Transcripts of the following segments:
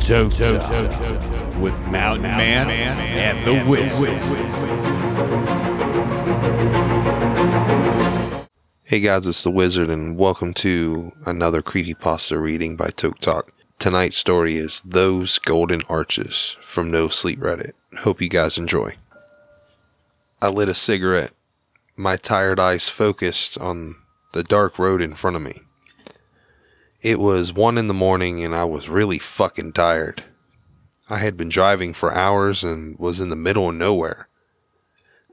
TokeTok with Mountain Man, and the Wiz. Hey guys, it's the Wizard, and welcome to another creepypasta reading by TokeTok. Tonight's story is Those Golden Arches from No Sleep Reddit. Hope you guys enjoy. I lit a cigarette, my tired eyes focused on the dark road in front of me. It was one in the morning and I was really fucking tired. I had been driving for hours and was in the middle of nowhere.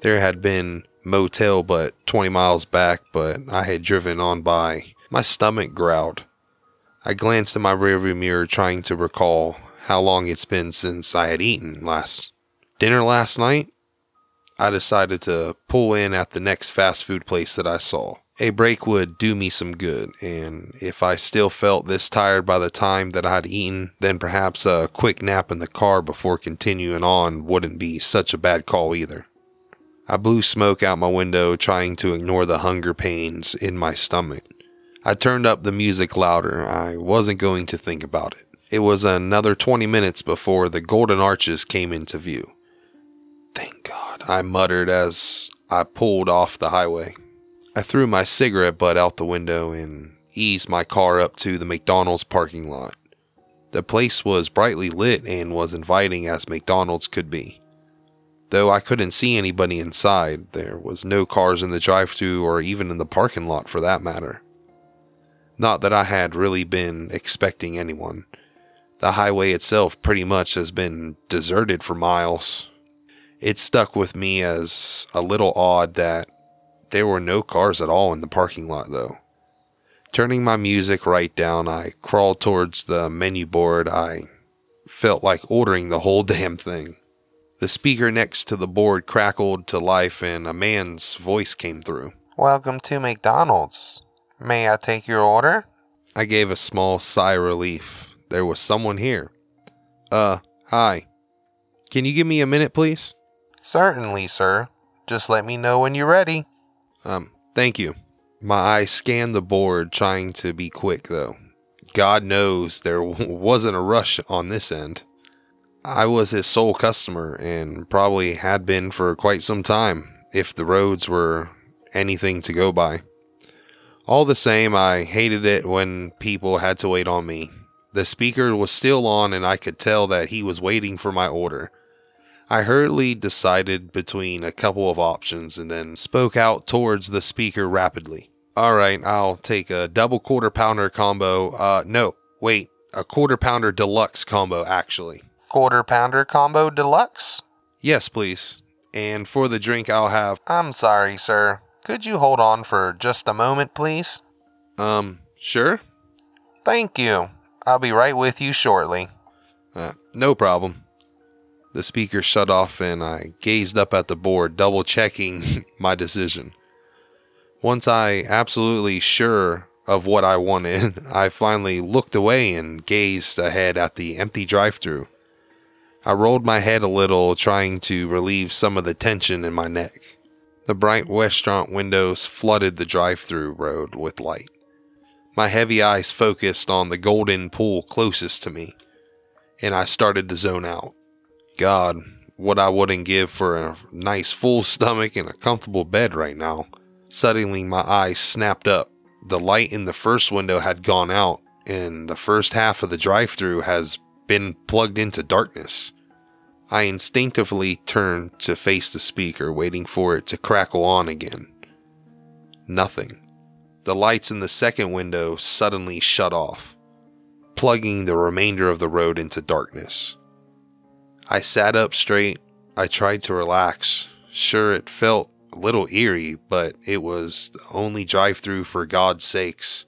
There had been motel but 20 miles back, but I had driven on by. My stomach growled. I glanced in my rearview mirror trying to recall how long it's been since I had eaten last dinner last night. I decided to pull in at the next fast food place that I saw. A break would do me some good, and if I still felt this tired by the time that I'd eaten, then perhaps a quick nap in the car before continuing on wouldn't be such a bad call either. I blew smoke out my window, trying to ignore the hunger pains in my stomach. I turned up the music louder. I wasn't going to think about it. It was another 20 minutes before the Golden Arches came into view. Thank God, I muttered as I pulled off the highway. I threw my cigarette butt out the window and eased my car up to the McDonald's parking lot. The place was brightly lit and was inviting as McDonald's could be. Though I couldn't see anybody inside, there was no cars in the drive through or even in the parking lot for that matter. Not that I had really been expecting anyone. The highway itself pretty much has been deserted for miles. It stuck with me as a little odd that there were no cars at all in the parking lot, though. Turning my music right down, I crawled towards the menu board. I felt like ordering the whole damn thing. The speaker next to the board crackled to life and a man's voice came through. Welcome to McDonald's. May I take your order? I gave a small sigh of relief. There was someone here. Uh, hi. Can you give me a minute, please? Certainly, sir. Just let me know when you're ready. Um, thank you. My eyes scanned the board, trying to be quick, though. God knows there wasn't a rush on this end. I was his sole customer and probably had been for quite some time, if the roads were anything to go by. All the same, I hated it when people had to wait on me. The speaker was still on, and I could tell that he was waiting for my order. I hurriedly decided between a couple of options and then spoke out towards the speaker rapidly. All right, I'll take a double quarter pounder combo. Uh, no, wait, a quarter pounder deluxe combo, actually. Quarter pounder combo deluxe? Yes, please. And for the drink, I'll have. I'm sorry, sir. Could you hold on for just a moment, please? Um, sure? Thank you. I'll be right with you shortly. Uh, no problem. The speaker shut off and I gazed up at the board, double checking my decision. Once I absolutely sure of what I wanted, I finally looked away and gazed ahead at the empty drive through. I rolled my head a little, trying to relieve some of the tension in my neck. The bright restaurant windows flooded the drive through road with light. My heavy eyes focused on the golden pool closest to me, and I started to zone out. God, what I wouldn't give for a nice full stomach and a comfortable bed right now. Suddenly, my eyes snapped up. The light in the first window had gone out, and the first half of the drive through has been plugged into darkness. I instinctively turned to face the speaker, waiting for it to crackle on again. Nothing. The lights in the second window suddenly shut off, plugging the remainder of the road into darkness. I sat up straight. I tried to relax. Sure, it felt a little eerie, but it was the only drive through for God's sakes.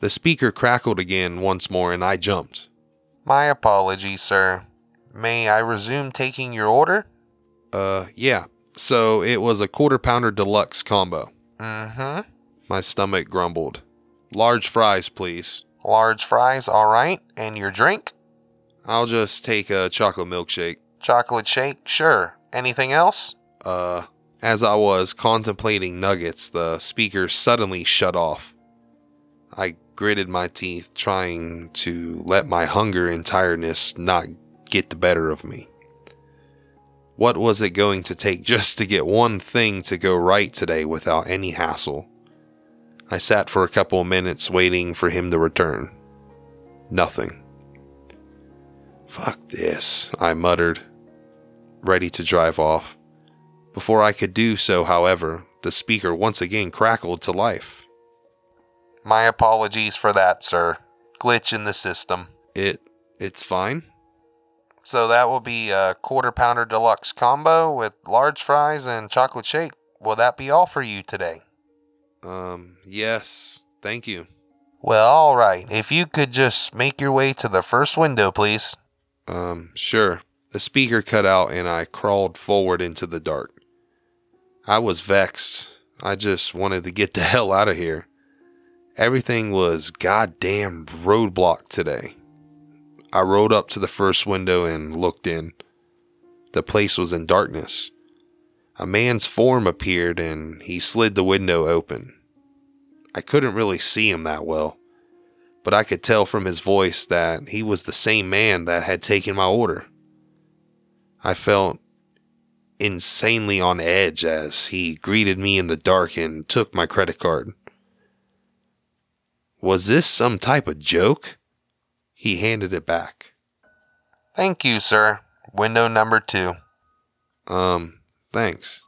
The speaker crackled again once more and I jumped. My apologies, sir. May I resume taking your order? Uh, yeah. So it was a quarter pounder deluxe combo. Mm hmm. My stomach grumbled. Large fries, please. Large fries, all right. And your drink? I'll just take a chocolate milkshake. Chocolate shake, sure. Anything else? Uh, as I was contemplating nuggets, the speaker suddenly shut off. I gritted my teeth, trying to let my hunger and tiredness not get the better of me. What was it going to take just to get one thing to go right today without any hassle? I sat for a couple of minutes waiting for him to return. Nothing. Fuck this, I muttered, ready to drive off. Before I could do so, however, the speaker once again crackled to life. My apologies for that, sir. Glitch in the system. It it's fine. So that will be a quarter pounder deluxe combo with large fries and chocolate shake. Will that be all for you today? Um, yes, thank you. Well, all right. If you could just make your way to the first window, please. Um, sure. The speaker cut out and I crawled forward into the dark. I was vexed. I just wanted to get the hell out of here. Everything was goddamn roadblock today. I rode up to the first window and looked in. The place was in darkness. A man's form appeared and he slid the window open. I couldn't really see him that well, but I could tell from his voice that he was the same man that had taken my order. I felt insanely on edge as he greeted me in the dark and took my credit card. Was this some type of joke? He handed it back. Thank you, sir. Window number two. Um, thanks.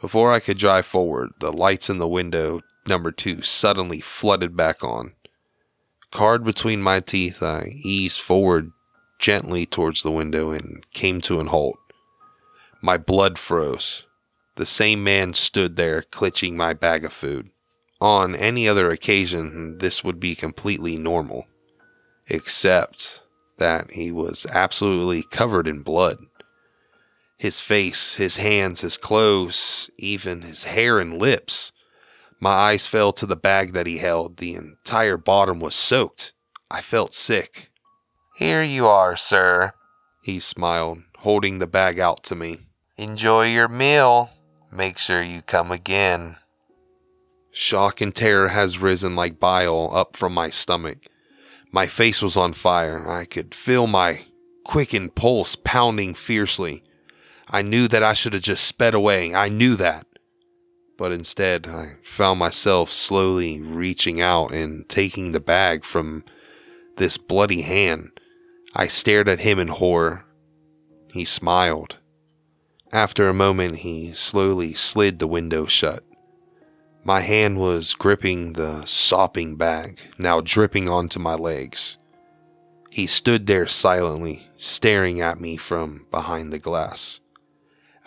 Before I could drive forward, the lights in the window number two suddenly flooded back on. Card between my teeth, I eased forward gently towards the window and came to an halt. My blood froze. The same man stood there, clutching my bag of food. On any other occasion, this would be completely normal, except that he was absolutely covered in blood. His face, his hands, his clothes, even his hair and lips. My eyes fell to the bag that he held. The entire bottom was soaked. I felt sick. Here you are, sir. He smiled, holding the bag out to me. Enjoy your meal. Make sure you come again. Shock and terror has risen like bile up from my stomach. My face was on fire. I could feel my quickened pulse pounding fiercely. I knew that I should have just sped away. I knew that. But instead, I found myself slowly reaching out and taking the bag from this bloody hand. I stared at him in horror. He smiled. After a moment, he slowly slid the window shut. My hand was gripping the sopping bag, now dripping onto my legs. He stood there silently, staring at me from behind the glass.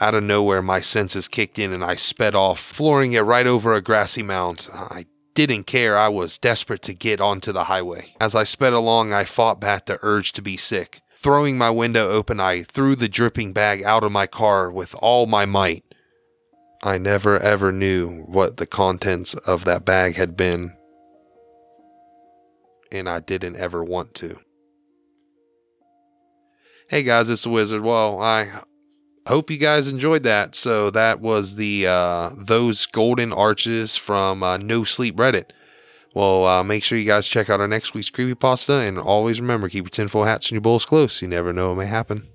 Out of nowhere, my senses kicked in and I sped off, flooring it right over a grassy mound. I didn't care. I was desperate to get onto the highway. As I sped along, I fought back the urge to be sick. Throwing my window open, I threw the dripping bag out of my car with all my might. I never ever knew what the contents of that bag had been, and I didn't ever want to. Hey guys, it's the Wizard. Well, I hope you guys enjoyed that. So that was the uh, those golden arches from uh, No Sleep Reddit. Well, uh, make sure you guys check out our next week's creepy pasta, and always remember keep your tinfoil hats and your bowls close. You never know what may happen.